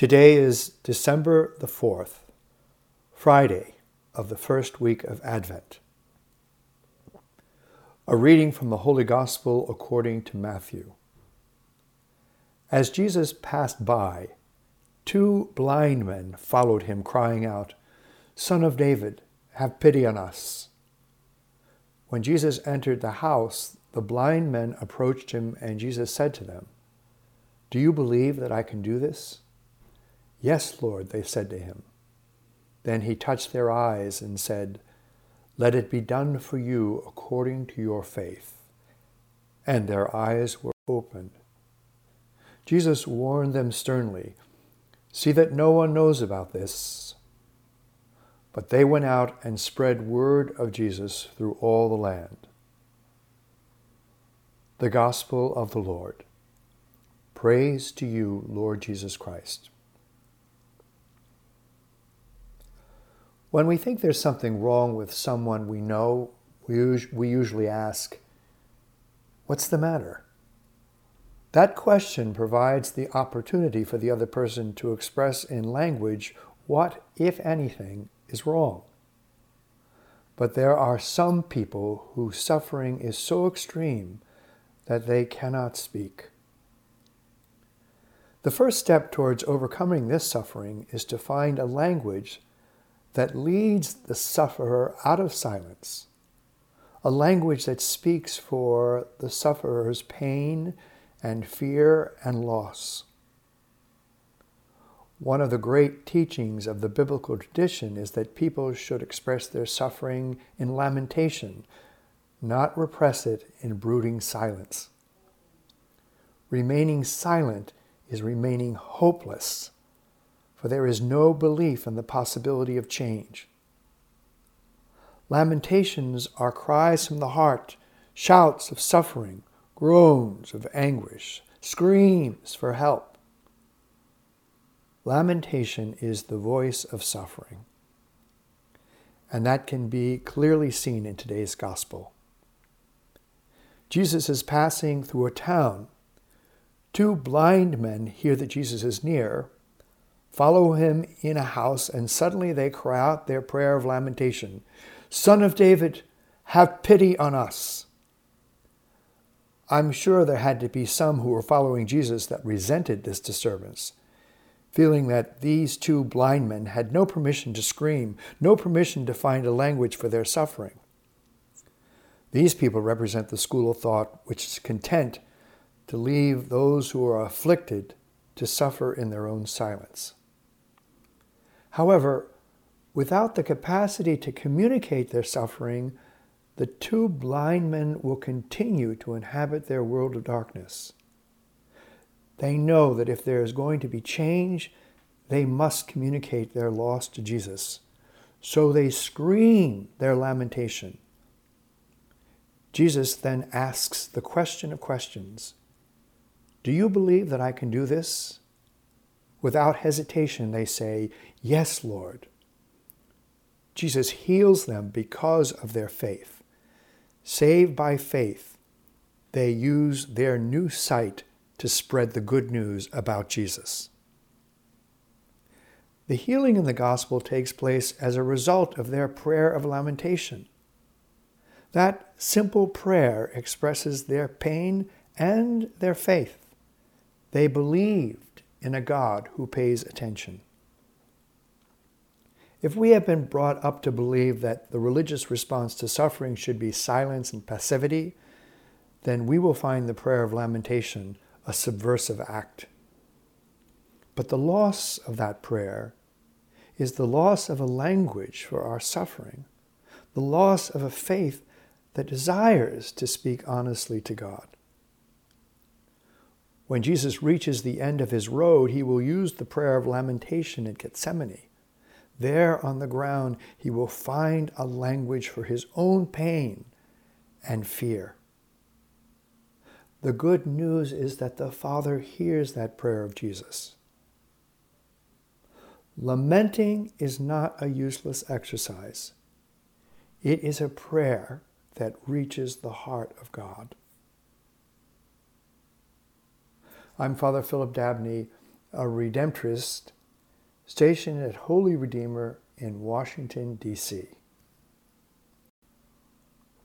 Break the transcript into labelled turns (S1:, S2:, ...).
S1: Today is December the 4th, Friday of the first week of Advent. A reading from the Holy Gospel according to Matthew. As Jesus passed by, two blind men followed him, crying out, Son of David, have pity on us. When Jesus entered the house, the blind men approached him, and Jesus said to them, Do you believe that I can do this? Yes, Lord, they said to him. Then he touched their eyes and said, Let it be done for you according to your faith. And their eyes were opened. Jesus warned them sternly, See that no one knows about this. But they went out and spread word of Jesus through all the land. The Gospel of the Lord. Praise to you, Lord Jesus Christ. When we think there's something wrong with someone we know, we, we usually ask, What's the matter? That question provides the opportunity for the other person to express in language what, if anything, is wrong. But there are some people whose suffering is so extreme that they cannot speak. The first step towards overcoming this suffering is to find a language that leads the sufferer out of silence, a language that speaks for the sufferer's pain and fear and loss. One of the great teachings of the biblical tradition is that people should express their suffering in lamentation, not repress it in brooding silence. Remaining silent is remaining hopeless for there is no belief in the possibility of change. Lamentations are cries from the heart, shouts of suffering, groans of anguish, screams for help. Lamentation is the voice of suffering, and that can be clearly seen in today's gospel. Jesus is passing through a town. Two blind men hear that Jesus is near follow him in a house, and suddenly they cry out their prayer of lamentation Son of David, have pity on us. I'm sure there had to be some who were following Jesus that resented this disturbance, feeling that these two blind men had no permission to scream, no permission to find a language for their suffering. These people represent the school of thought which is content to leave those who are afflicted to suffer in their own silence. However, without the capacity to communicate their suffering, the two blind men will continue to inhabit their world of darkness. They know that if there is going to be change, they must communicate their loss to Jesus. So they scream their lamentation. Jesus then asks the question of questions Do you believe that I can do this? Without hesitation, they say, Yes, Lord. Jesus heals them because of their faith. Saved by faith, they use their new sight to spread the good news about Jesus. The healing in the gospel takes place as a result of their prayer of lamentation. That simple prayer expresses their pain and their faith. They believed in a God who pays attention. If we have been brought up to believe that the religious response to suffering should be silence and passivity, then we will find the prayer of lamentation a subversive act. But the loss of that prayer is the loss of a language for our suffering, the loss of a faith that desires to speak honestly to God. When Jesus reaches the end of his road, he will use the prayer of lamentation at Gethsemane. There on the ground, he will find a language for his own pain and fear. The good news is that the Father hears that prayer of Jesus. Lamenting is not a useless exercise. It is a prayer that reaches the heart of God. I'm Father Philip Dabney, a Redemptorist stationed at Holy Redeemer in Washington, D.C.